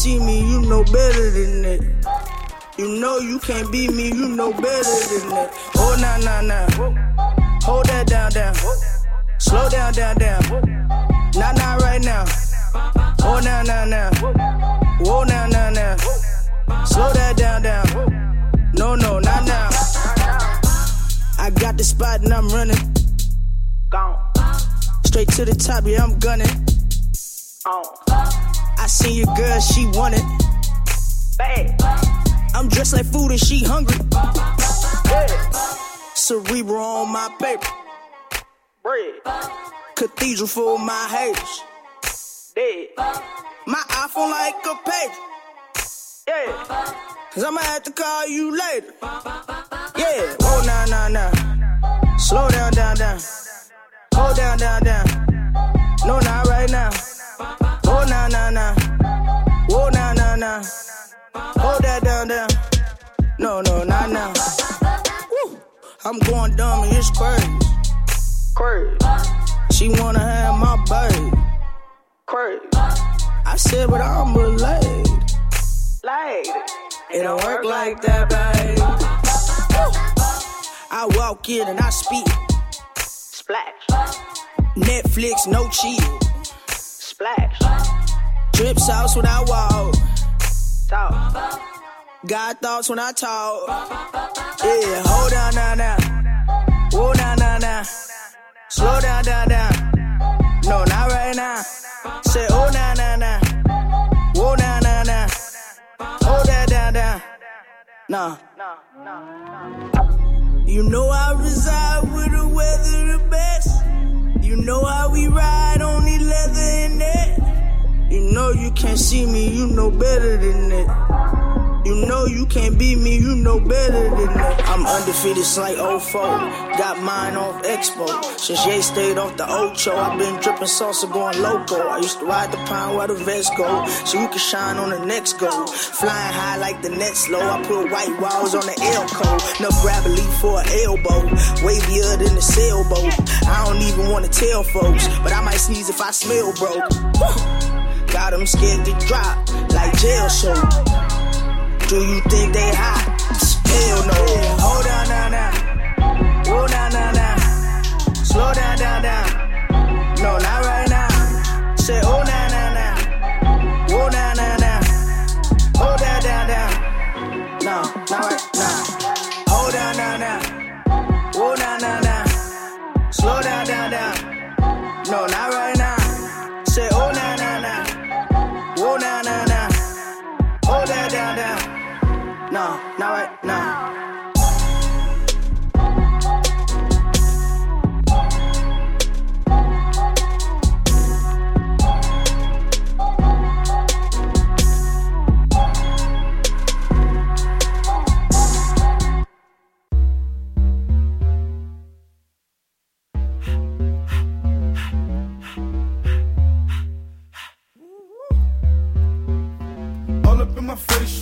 see me, you know better than that. You know you can't beat me, you know better than that. Oh, nah, nah, nah. Hold that down, down. Slow down, down, down. Nah, nah, right now. Oh, nah, nah, nah. Whoa, nah, nah, nah. Slow that down, down. No, no, nah, nah. I got the spot and I'm running. Gone. Straight to the top, yeah, I'm gunning. I seen your girl, she want it. Bad. I'm dressed like food and she hungry. Cerebral on my paper. Bread. Cathedral for my haters. Dead. My iPhone like a page. Yeah. Cause I'ma have to call you later. Yeah. Oh, nah, nah, nah. Slow down, down, down. Hold down, down, down. No, not right now. Oh, nah, nah, nah. That down, down. No, no, nah, nah. Woo. I'm going dumb and it's crazy. Crazy. She wanna have my baby. Crazy. I said, but I'm a lady. It don't work like that, babe. I walk in and I speak. Splash. Netflix, no chill. Splash. Drip sauce when I walk. Talk. Got thoughts when I talk. Yeah, hold on now, now. Whoa, now, now, now. Slow down, down, down. No, not right now. Say, oh, now, now, now. Whoa, now, now, now. Hold that down, down. Nah. You know I reside with the weather the best. You know how we ride, only leather in it. You know you can't see me, you know better than that. You know you can't beat me, you know better than that. I'm undefeated, like 04. Got mine off Expo. Since Ye stayed off the Ocho, I've been dripping salsa going loco. I used to ride the pine where the vest go, so you can shine on the next goal. Flying high like the net slow, I put white walls on the elbow. No gravity for an elbow, wavier than a sailboat. I don't even wanna tell folks, but I might sneeze if I smell broke. Got them scared to drop like jail soap. Do you think they hot? Hell no. Hold on now, now. Whoa, now, now, now. Slow down, down, down. No, not right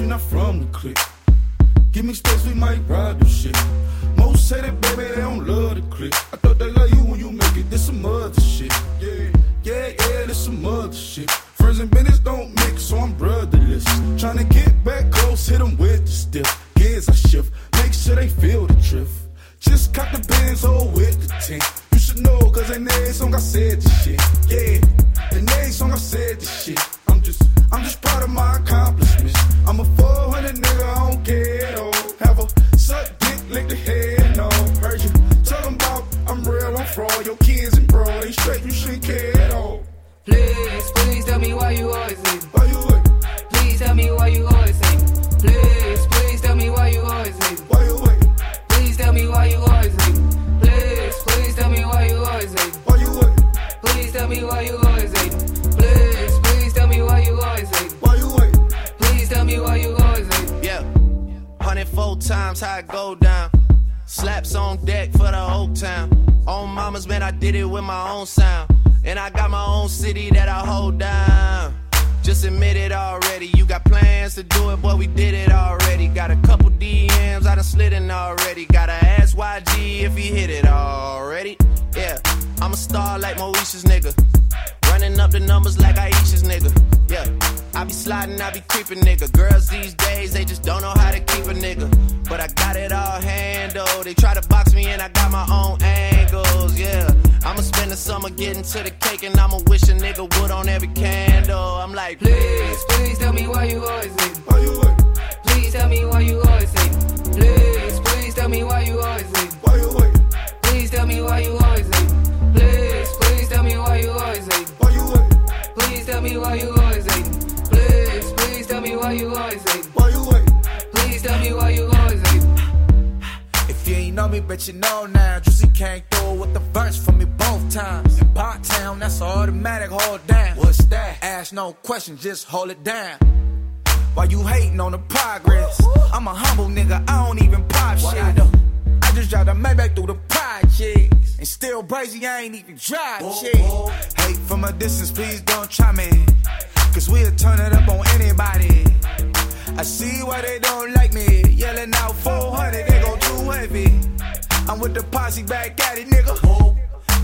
not from the clique. Give me space, we might ride this shit. Most say that baby, they don't love the clique. I thought they you know now. Juicy came through with the verse for me both times. In Pot Town, that's automatic, hold down. What's that? Ask no questions, just hold it down. Why you hating on the progress? I'm a humble nigga, I don't even pop shit. I just drive the Maybach through the projects. And still brazy, I ain't even drive shit. Hate from a distance, please don't try me. Cause we'll turn it up on anybody. I see why they don't like me. Yelling out 400, they go too heavy. I'm with the posse back at it, nigga.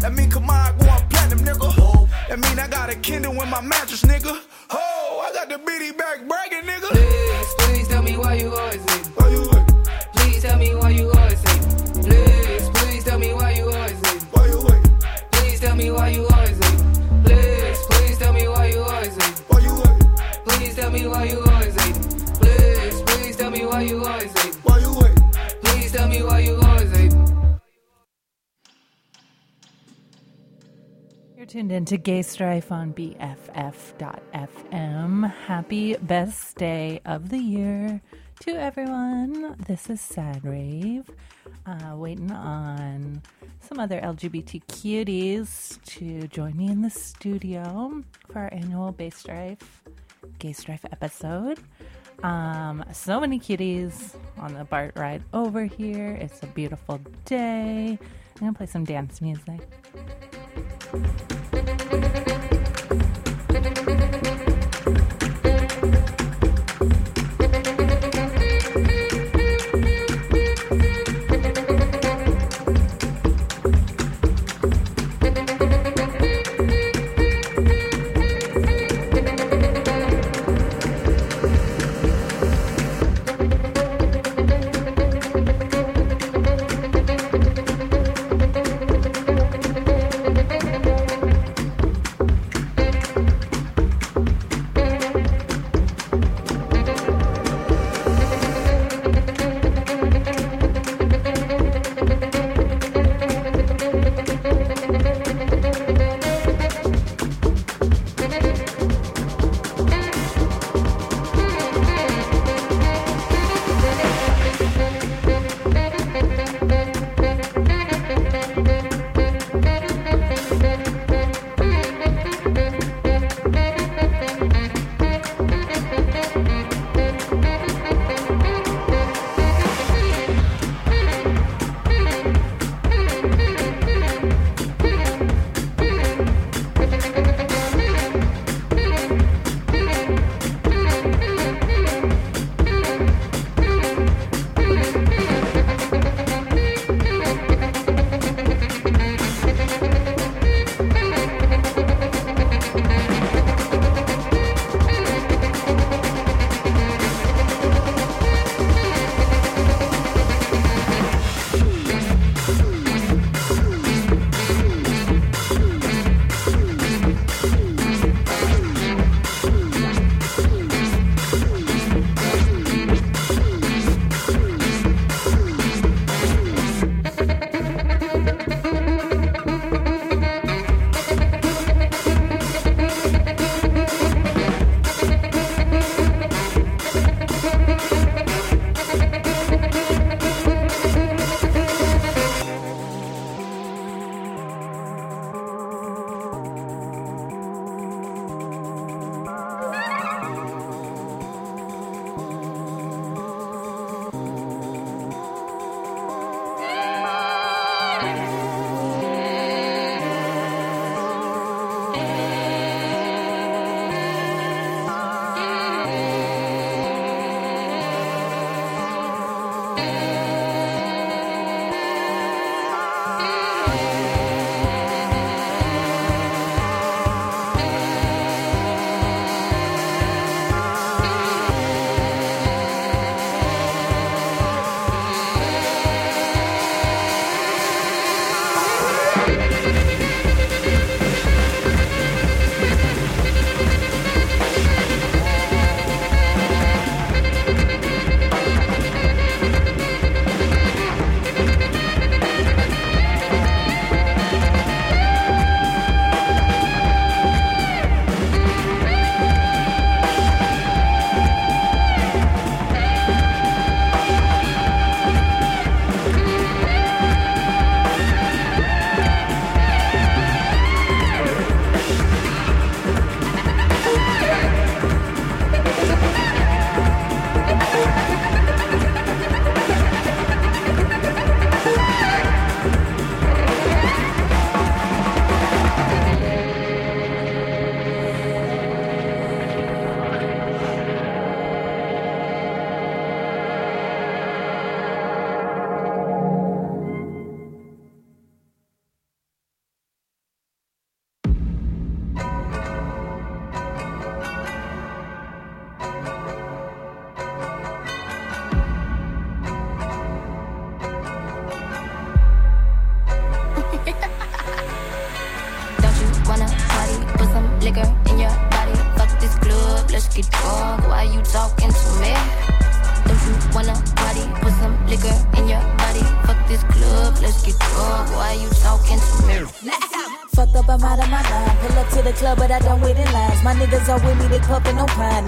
That mean come on, going platinum, nigga. That mean I got a Kindle in my mattress, nigga. Oh, I got the bitty back bragging, nigga. Please, please tell me why you always hating. Why you wait? Please tell me why you always hating. Please, please tell me why you always hating. Why you wait? Please tell me why you always hating. Please, please tell me why you always hating. Why you wait? Please tell me why you always hating. Please, please tell me why you always hating. Why you wait? Please tell me why you always tuned into Gay Strife on BFF.FM. Happy best day of the year to everyone. This is Sad Rave, uh, waiting on some other LGBT cuties to join me in the studio for our annual Bay Strife, Gay Strife episode. Um, so many cuties on the BART ride over here. It's a beautiful day. I'm gonna play some dance music.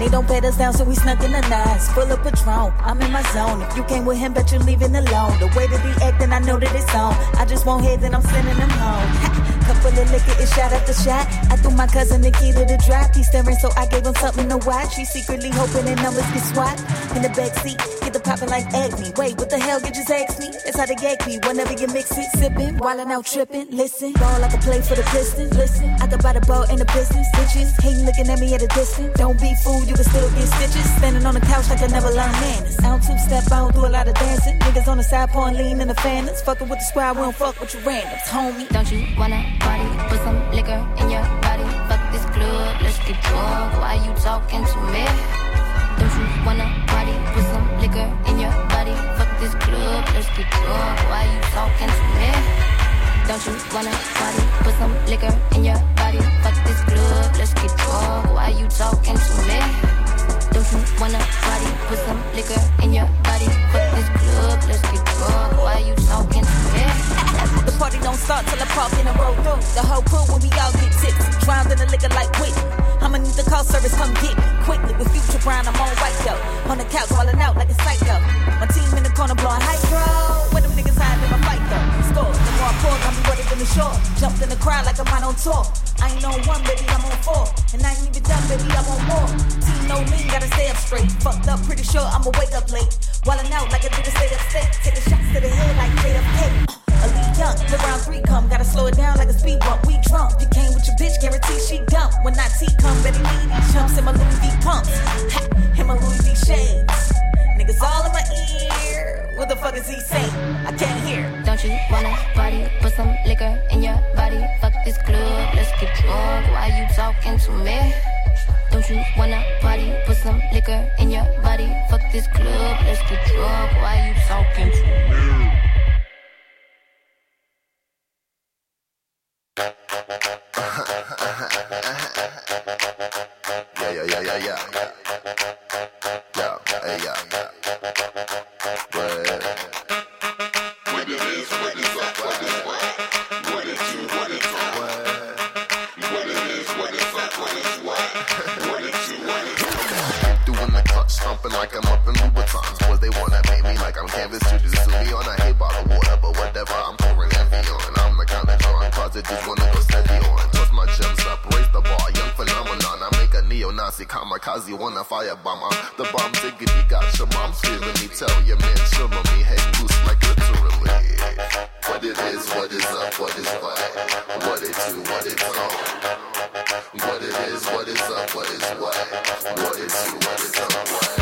They don't bet us down, so we snuck in the nines. Full of Patron, I'm in my zone. If you came with him, bet you're leaving alone. The way that he actin', I know that it's on. I just won't head, then I'm sending him home. Couple of liquor, it's shot after shot. I threw my cousin the key to the drop. He's staring, so I gave him something to watch. He's secretly hoping the numbers get swapped. In the backseat, get the poppin' like acne. Wait, what the hell? You just asked me? That's how they gag me. Whenever you mix it, sippin', wildin' out, trippin'. Listen, ball like a play for the Pistons. Listen, I could buy the ball in the business. Bitches hating, looking at me at a distance. Don't be fooled, you can still get stitches. Standing on the couch like I never learned manners. I don't two step, I don't do a lot of dancing. Niggas on the side pouring lean in the faners. Fuckin' with the squad, we don't fuck with your randoms, homie. Don't you wanna party? Put some liquor in your body. Fuck this club, let's get drunk. Why you talking to me? Don't you wanna let's get drunk. Why you talking to me? Don't you wanna party? Put some liquor in your body. Fuck this club, let's get drunk. Why you talking to me? Don't you wanna party? Put some liquor in your body. Fuck this club, let's get drunk. Why you talking party don't start till I park in a roll through. The whole crew when we all get tips. Drowned in the liquor like Whitney. I'ma need the call service, come get me quickly. With Future Brown, I'm on white though. On the couch, falling out like a psycho. My team in the corner blowing hydro. When them niggas hide in my fight though. Score, the more I pour, me ready than the shore. Jumped in the crowd like I'm out on tour. I ain't on one, baby, I'm on four. And I ain't even done, baby, I'm on more. Team no lean, gotta stay up straight. Fucked up, pretty sure I'ma wake up late. Wildin' out like a nigga stay upstate. Taking shots to the head like JFK. Elite young, the round three come, gotta slow it down like a speed bump. We drunk, you came with your bitch, guarantee she dump. When I T come, better need these chumps in my Louis V pumps. Ha, in my Louis V shades. Niggas all in my ear. What the fuck is he saying? I can't hear. Don't you wanna party? Put some liquor in your body. Fuck this club, let's get drunk. Why you talking to me? Don't you wanna party? Put some liquor in your body. Fuck this club, let's get drunk. Why you talking to me? Yeah, yeah, yeah, yeah, yeah. Yeah, hey, yeah. What? What it is, what is up, what is what? What it do, what it do, what? What it is, what is up, what is what? What it do, what it do. Doing the clutch, stomping like I'm up in Louboutins. Boys, they wanna pay me like I'm canvas to just just wanna go steady on. Toss my gems up, raise the bar, young phenomenon. I make a neo-Nazi kamikaze, wanna firebomb. I'm uh. the bomb diggity, got your mom feeling me. Tell your man, chill me, hang loose like literally. What it is, what is up, what is what? What it do, what it don't. What it is, what is up, what is what? What it do, what it don't. What?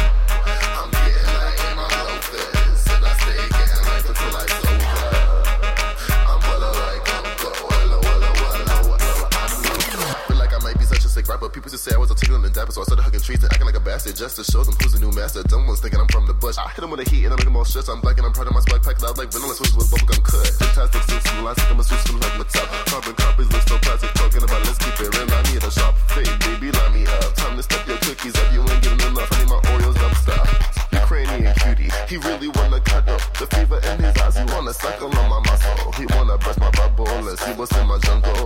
I trees and acting like a bastard just to show them who's the new master. Dumb ones thinking I'm from the bush. I hit them with a heat and I make them all stressed. I'm black and I'm proud of my swag pack loud like vanilla switches with bubblegum cut. Fantastic suits from the last I'm a switch from like Mattel. Carbon copies, look so plastic. Talking about let's keep it real. I need a sharp fade, baby, line me up. Time to step your cookies up. You ain't giving enough. I need my Oreos up stop. Ukrainian cutie, he really wanna cut up. The fever in his eyes, he wanna suckle on my muscle. He wanna brush my bubble Let's see what's in my jungle.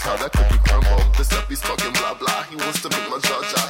Fumbles, how that cookie crumble. This up, he's talking blah blah. He wants to make my jaw jaw.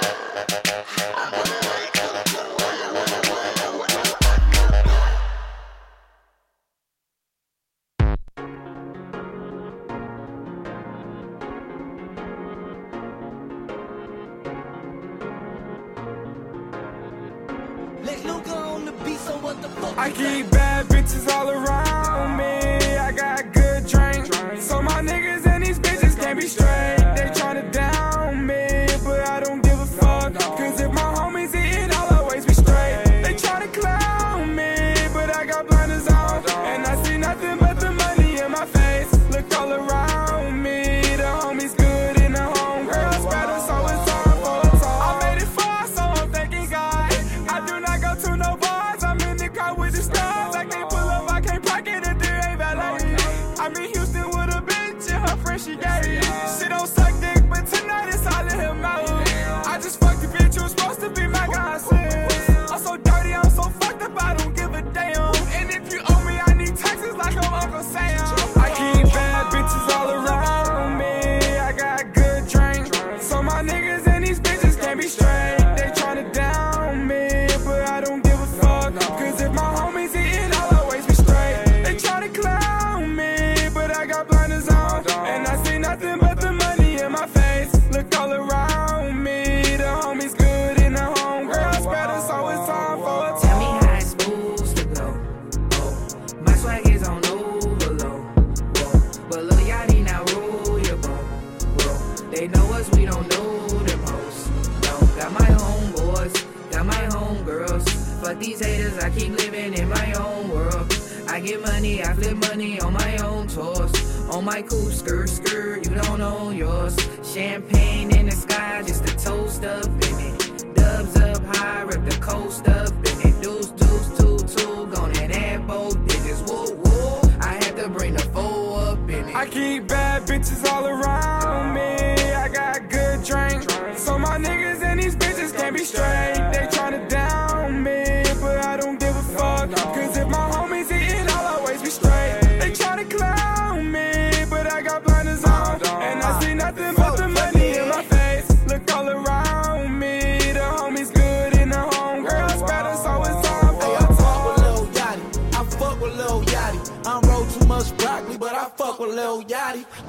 get money, I flip money on my own tours. On my cool skirt, skirt, you don't own yours. Champagne in the sky, just a toast up in it. Dubs up high, rip the coast up in it. Deuce, deuce, two, two, gone and add both digits. Woo, woo. I had to bring the four up in it. I keep bad bitches all around me. I got good drink. So my niggas and these bitches can't be straight.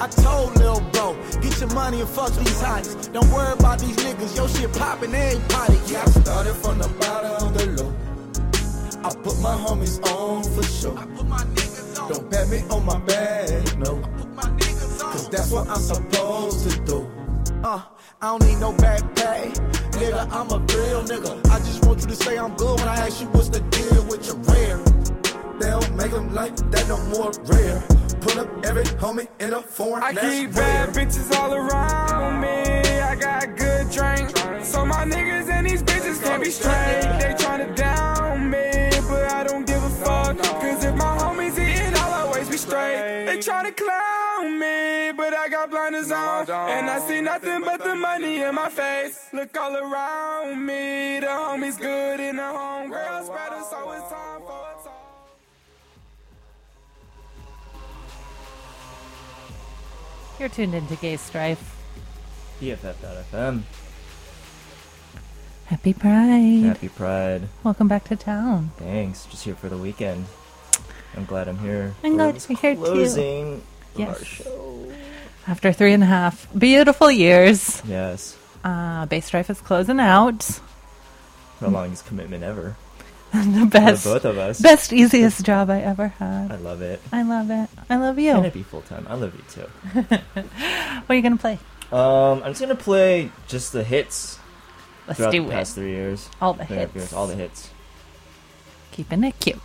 I told Lil Bro, get your money and fuck these hotties. Don't worry about these niggas, your shit poppin' every potty. Yeah, I started from the bottom, of the low. I put my homies on for sure. Don't pat me on my back, no. Cause that's what I'm supposed to do. Uh, I don't need no back pay. Nigga, I'm a real nigga. I just want you to say I'm good when I ask you what's the deal with your rare. They don't make them like that no more rare. Put up every homie in a foreign I that's keep bad rare. bitches all around me. I got good drink. So my niggas and these bitches can't be straight. They tryna down me, but I don't give a fuck. Cause if my homies eating, I'll always be straight. They tryna clown me, but I got blinders on. And I see nothing but the money in my face. Look all around me. The homies good in the home. Girls better, so it's time for You're tuned into Gay Strife. BFF.FM. Happy Pride. Happy Pride. Welcome back to town. Thanks. Just here for the weekend. I'm glad I'm here. I'm glad you're here too. closing of Yes. our show. After three and a half beautiful years, Yes. uh, Bay Strife is closing out. The longest commitment ever. the best, both of us. best, easiest job I ever had. I love it. I love it. I love you. Can it be full time? I love you too. What are you gonna play? Um, I'm just gonna play just the hits Let's do the it. past three years. All the Three and a half hits. years, all the hits. Keeping it cute.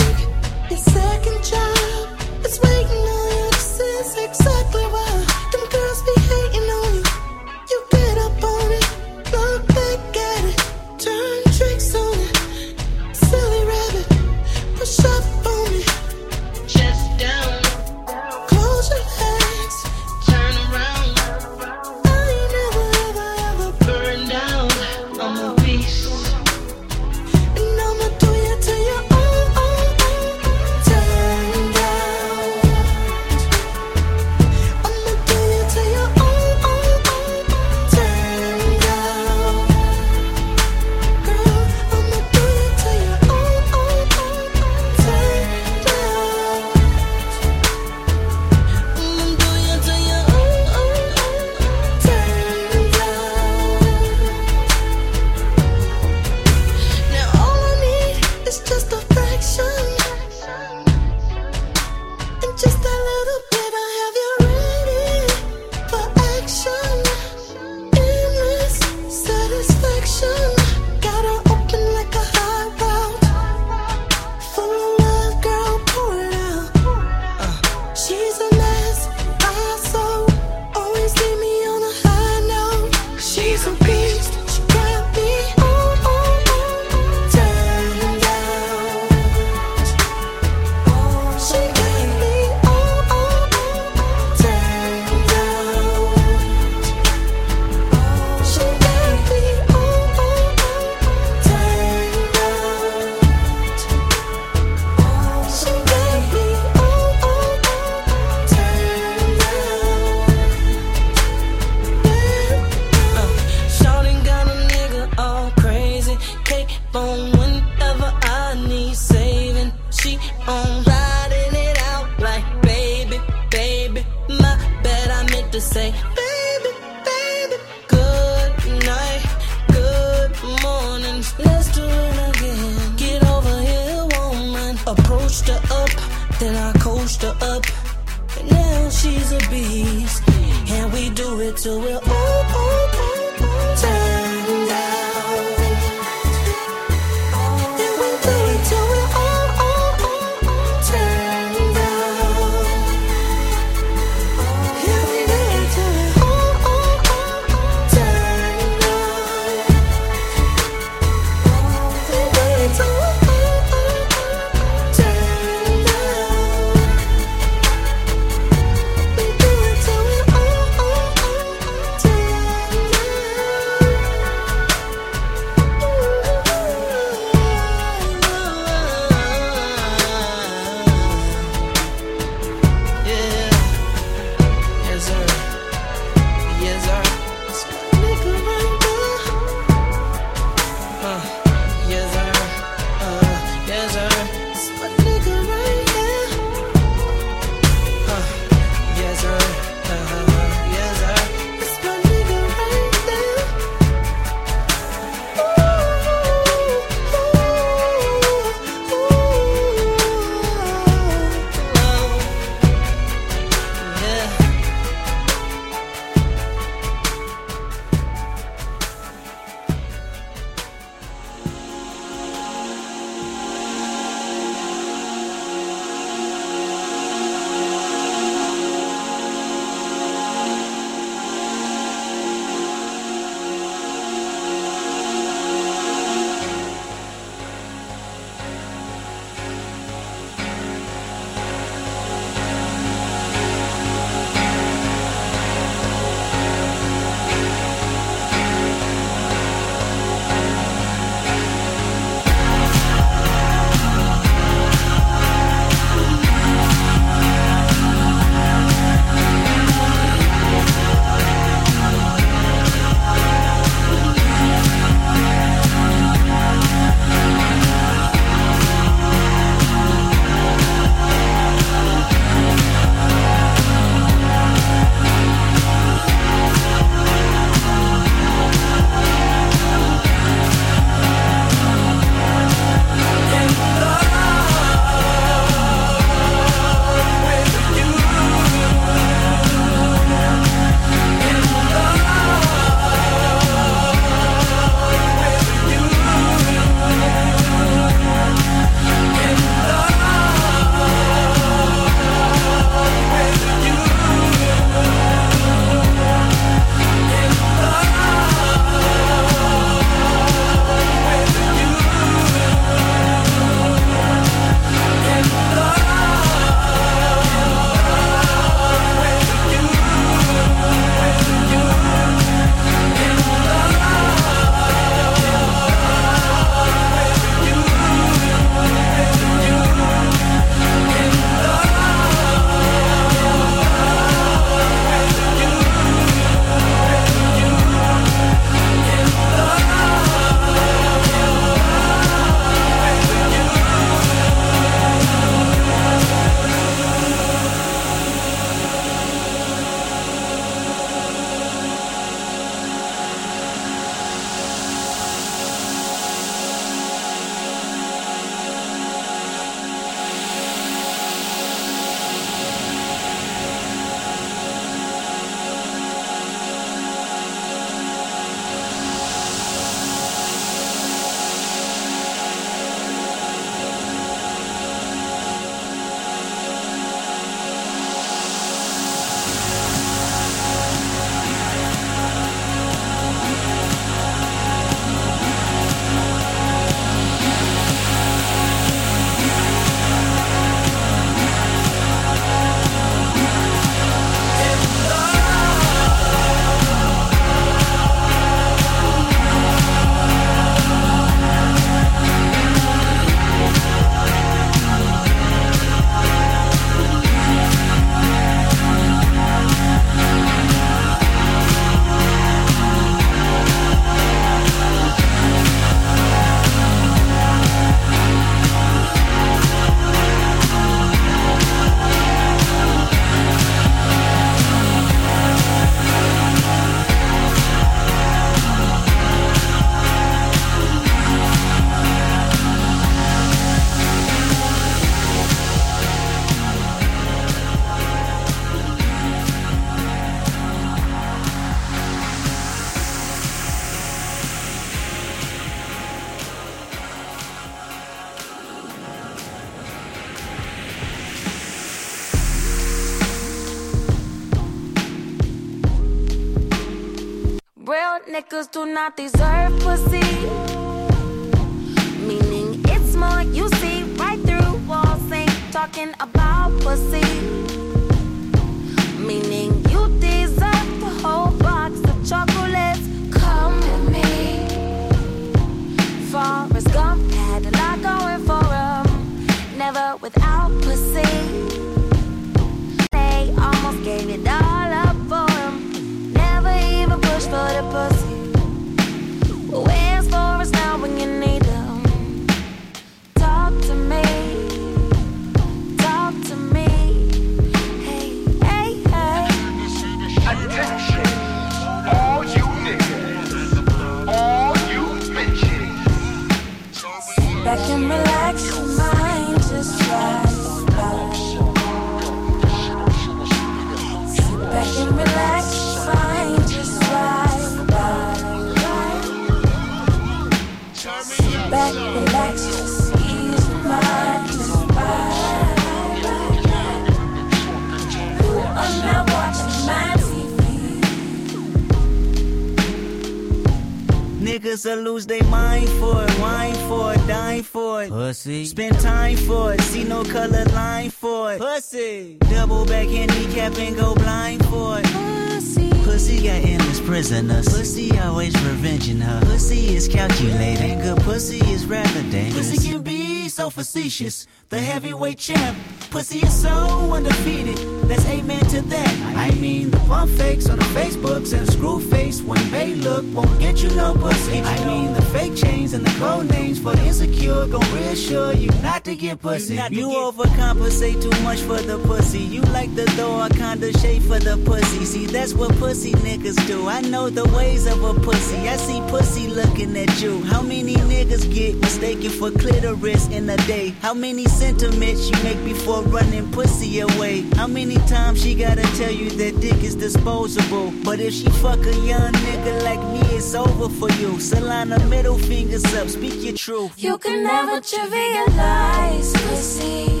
Niggas will lose their mind for it, wine for it, dine for it. Pussy. Spend time for it, see no color line for it. Pussy. Double back handicap and go blind for it. Pussy. Pussy got endless prisoners. Pussy always revenging her. Pussy is calculating. Good pussy is rather dangerous. Pussy can be so facetious. The heavyweight champ. Pussy is so undefeated. Let's amen to that. I mean, the pump fakes on the Facebooks and the screw face when they look won't get you no pussy. I mean, the fake chains and the code names for the insecure gon' reassure you not to get pussy. You, overcompensate too much for the pussy. You like the throw a kinda shade for the pussy. See, that's what pussy niggas do. I know the ways of a pussy. I see pussy looking at you. How many niggas get mistaken for clitoris in a day? How many sentiments you make before running pussy away? How many times she gotta tell you that dick is disposable? But if she fuck a young nigga like me, it's over for you. Salina middle fingers up, speak your truth. You can never trivialize pussy.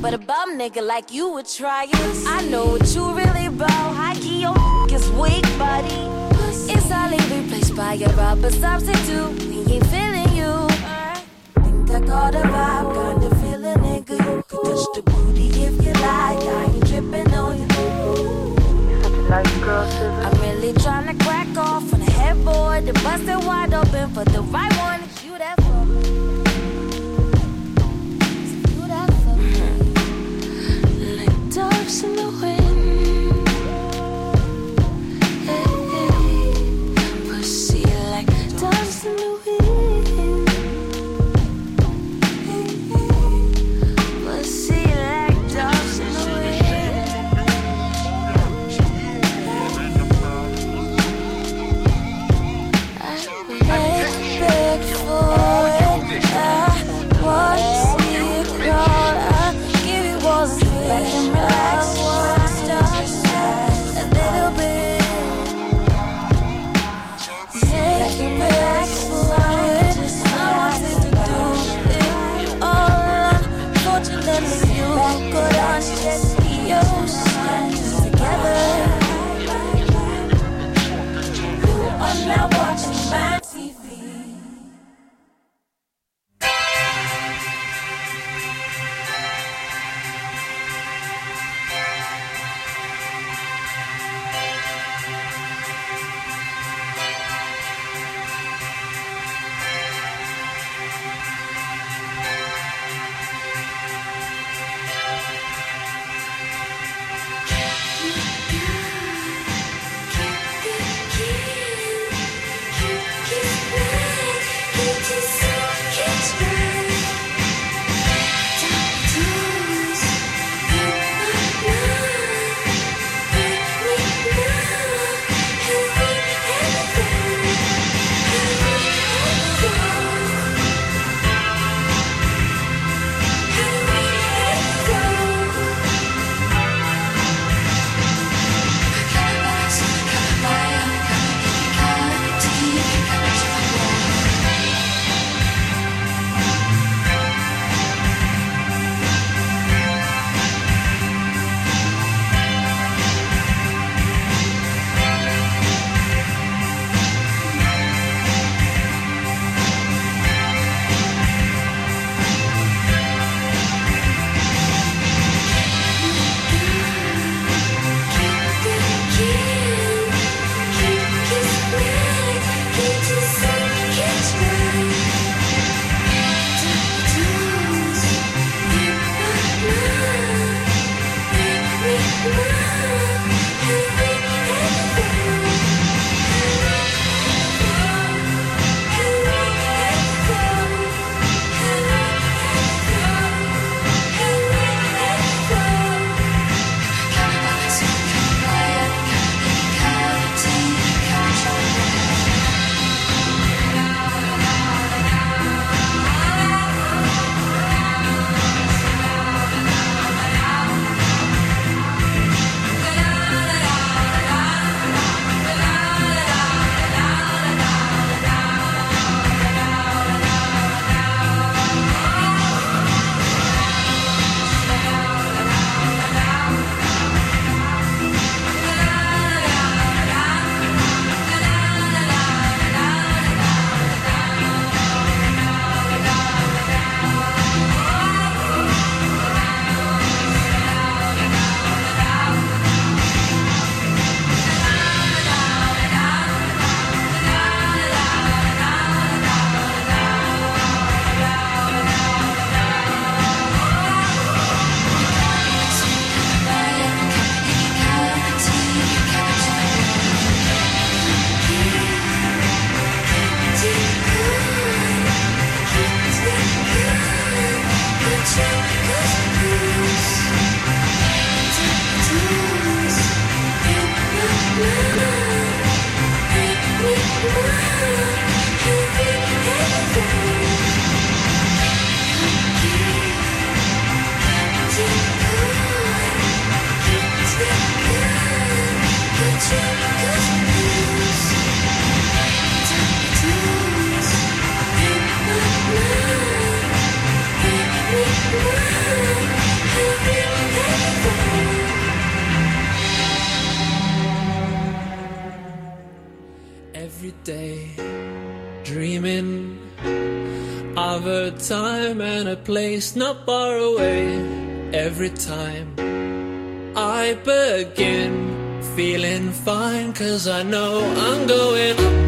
But a bum nigga like you would try it. I know what you really about. High key, your is weak, buddy. It's only replaced by a rubber substitute. We ain't feeling you. Think I caught a vibe, kinda feeling nigga. You can touch the booty if you like. On you. I'm really tryna crack off on the headboard. The bust wide open for the right one. You that for me. place not far away every time I begin feeling fine, cause I know I'm going up.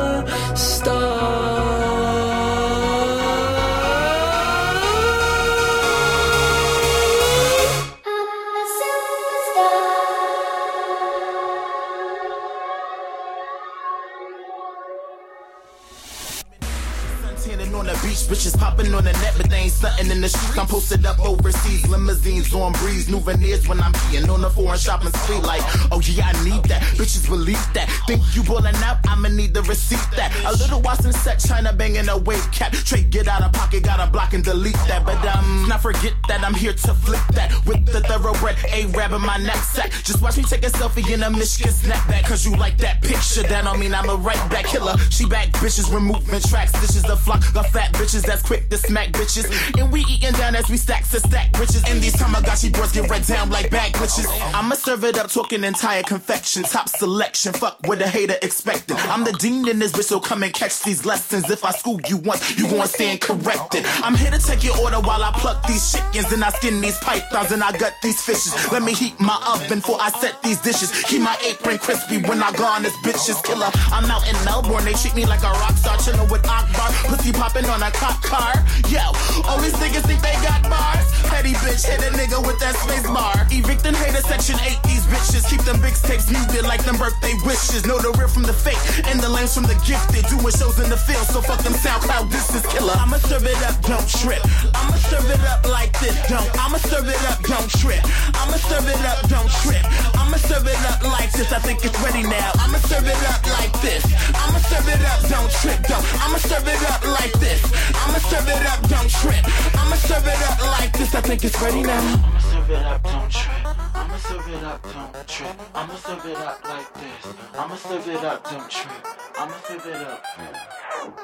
I'm posted up overseas, limousines on breeze, souvenirs when I'm being on the foreign shopping spree. Like, oh yeah, I need that. Bitches believe that. Think you ballin' out? I'ma need the receipt that. A little Watson set, China banging a wave cap. Trade get out of pocket, gotta block and delete that. But um, not forget that I'm here to flip that with the thoroughbred A-rab in my knapsack. Just watch me take a selfie in a Michigan snapback, cause you like that picture. That don't mean I'm a right back killer. She back bitches, removing tracks. This is the flock of fat bitches that's quick to smack bitches. And we eating down as we stack to stack riches. And these Tamagotchi boys get red down like bag glitches. I'ma serve it up, talking entire confection. Top selection, fuck what a hater expected. I'm the dean in this bitch, so come and catch these lessons. If I school you once, you gon' stand corrected. I'm here to take your order while I pluck these chickens. And I skin these pythons and I gut these fishes. Let me heat my oven before I set these dishes. Keep my apron crispy when I go on this bitch's killer. I'm out in Melbourne, they treat me like a rock star. Chillin' with Akbar, pussy poppin' on a cop car. Yo, all these niggas think they got bars. Petty bitch, hit a nigga with that space bar. Evicting hater section 8, these bitches. Keep them big tapes muted like them birthday wishes. Know the real from the fake and the lames from the gifted. Doing shows in the field, so fuck them SoundCloud, this is killer. I'ma serve it up, don't trip. I'ma serve it up like this, don't. I'ma serve it up, don't trip. I'ma serve it up, don't trip. I'ma serve it up like this, I think it's ready now. I'ma serve it up like this. I'ma serve it up, don't trip, don't. I'ma serve it up like this. I'ma serve it up, don't trip. I'ma serve it up like this, I think it's ready now. I'ma serve it up, don't trip. I'ma serve it up, don't trip. I'ma serve it up like this. I'ma serve it up, don't trip. I'ma serve it up.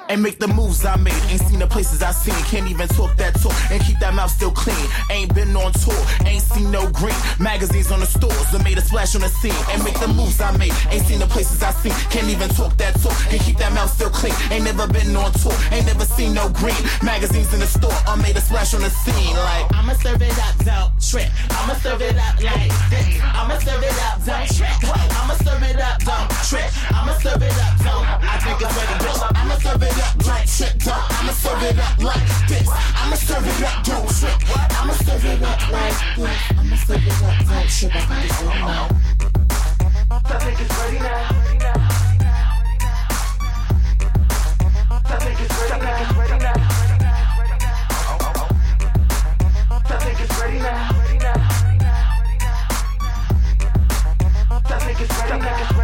And make the moves I made. Ain't seen the places I seen, can't even talk that talk and keep that mouth still clean. Ain't been on tour, ain't seen no green magazines on the stores that made a splash on the scene. And make the moves I made, ain't seen the places I seen, can't even talk that talk and keep that mouth still clean. Ain't never been on tour, ain't never seen no green magazines in the store. I made a splash on the scene. Like I'ma serve it up, don't trip. I'ma serve it up like this. I'ma serve it up, don't trip. I'ma serve it up, don't trip. I'ma serve it up, don't. I think ready. I'ma serve it up, don't trip, don't. I'ma serve it up like this. I'ma serve it up, don't trip. I'ma serve it up like this. I'ma serve it up, don't trip. I think it's ready now. I think it's ready now. I think it's ready now. I think it's ready now. I think it's ready now.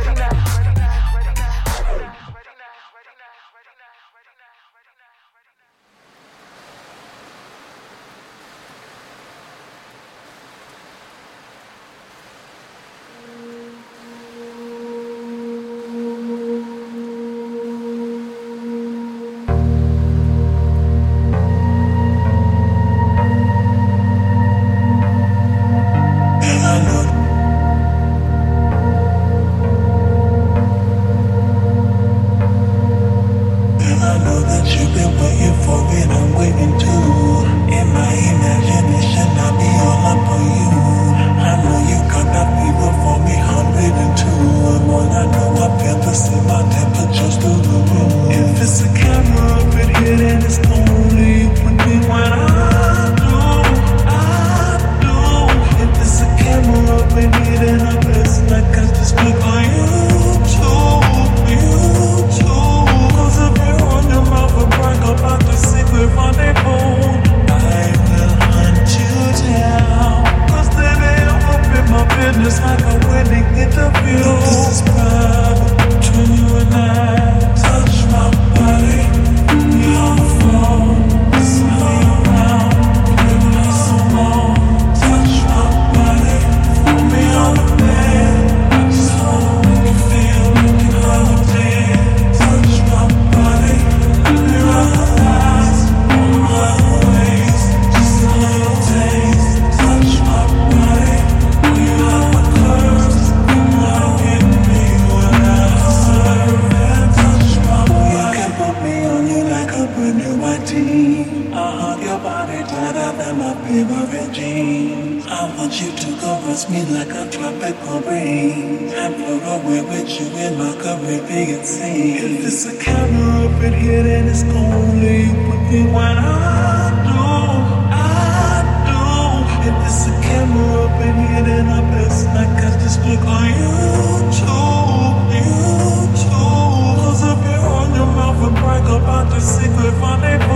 Secret on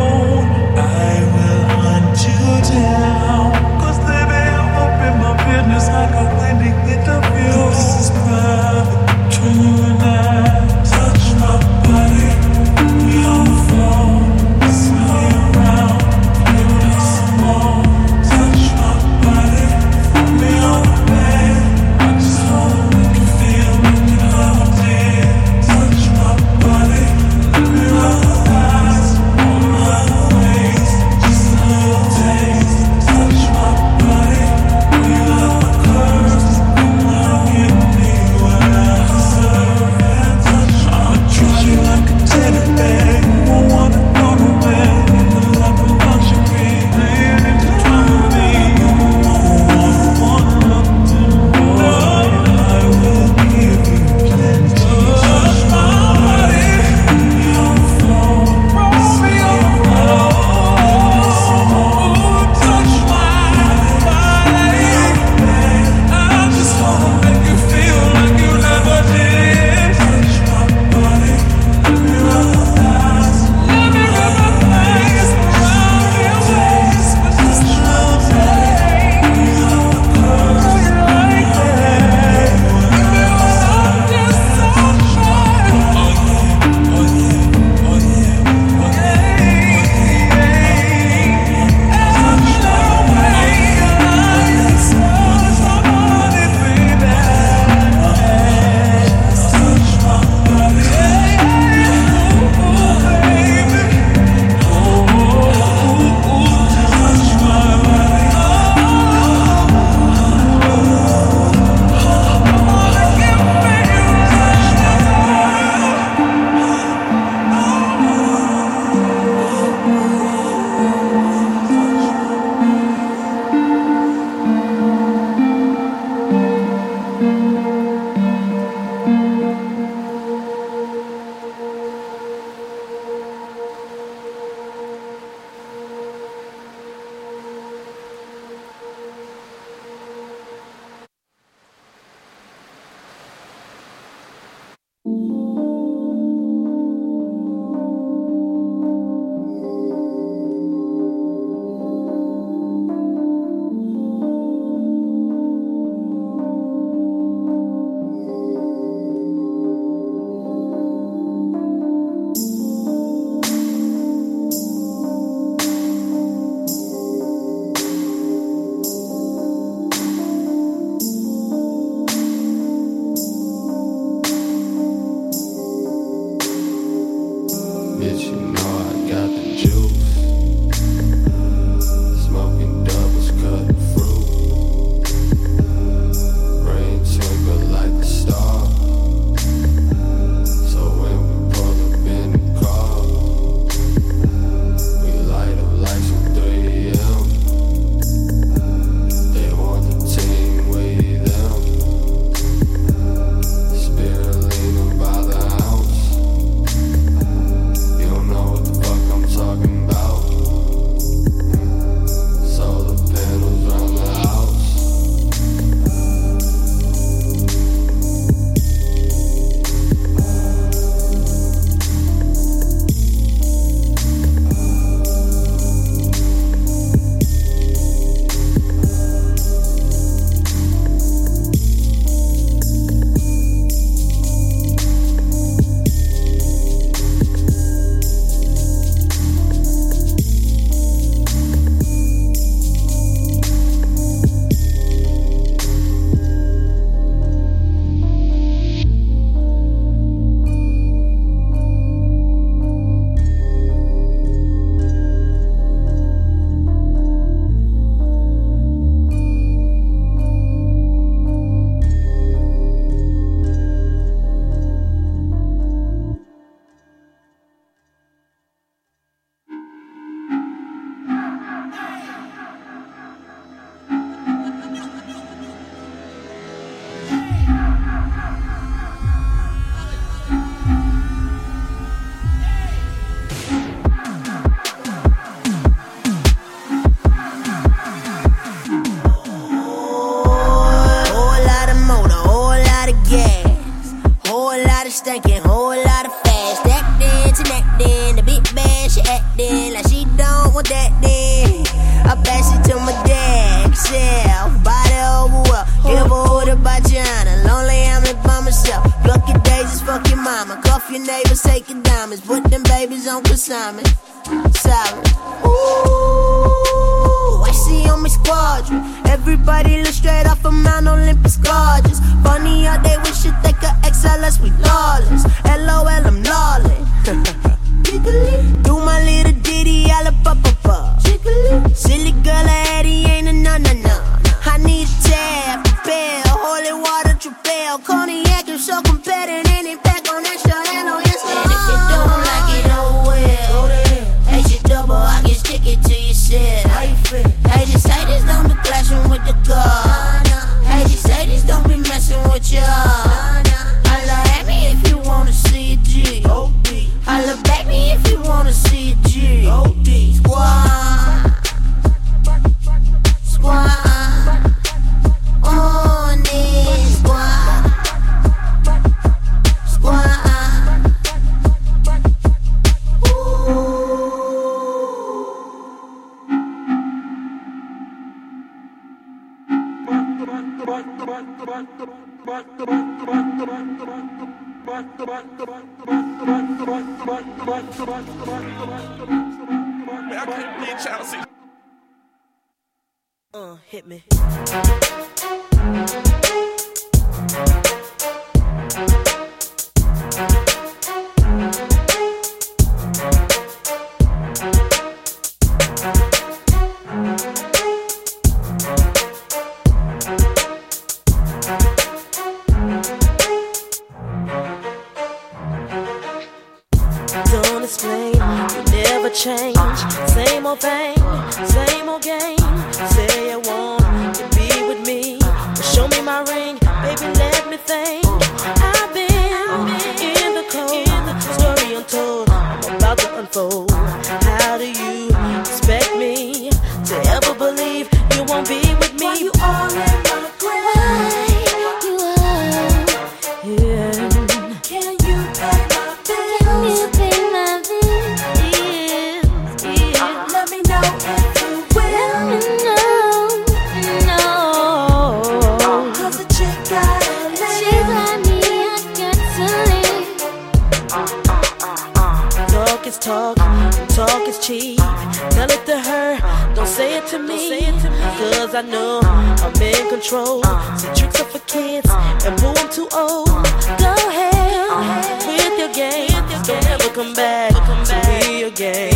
control. Uh, Some tricks are for kids uh, and who I'm too old. Uh, go ahead uh, with your game. Don't ever come back, come back to me again.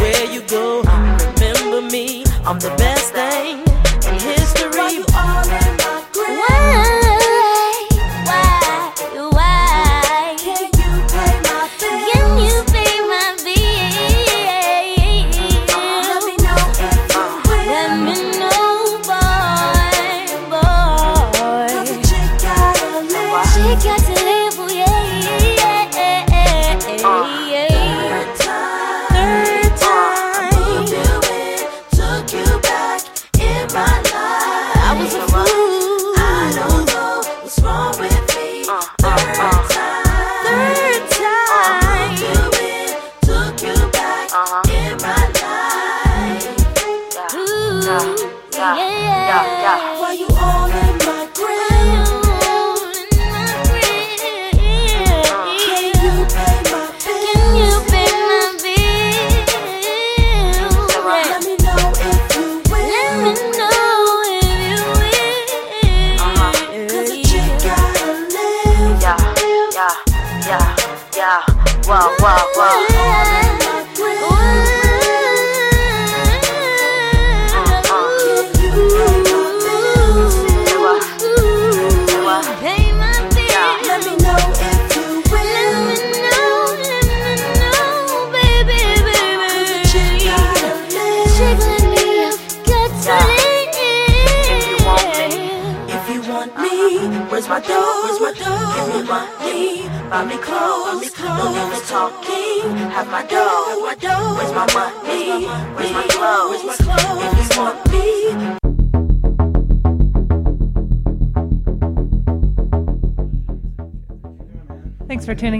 Where you go, remember me. I'm the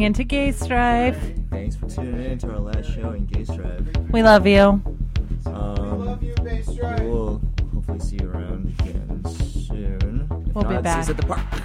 Thanks for tuning in to Gay Strife. Thanks for tuning in to our last show in Gay Strife. We love you. Um, we'll hopefully see you around again soon. If We'll be not, see us back. at the park.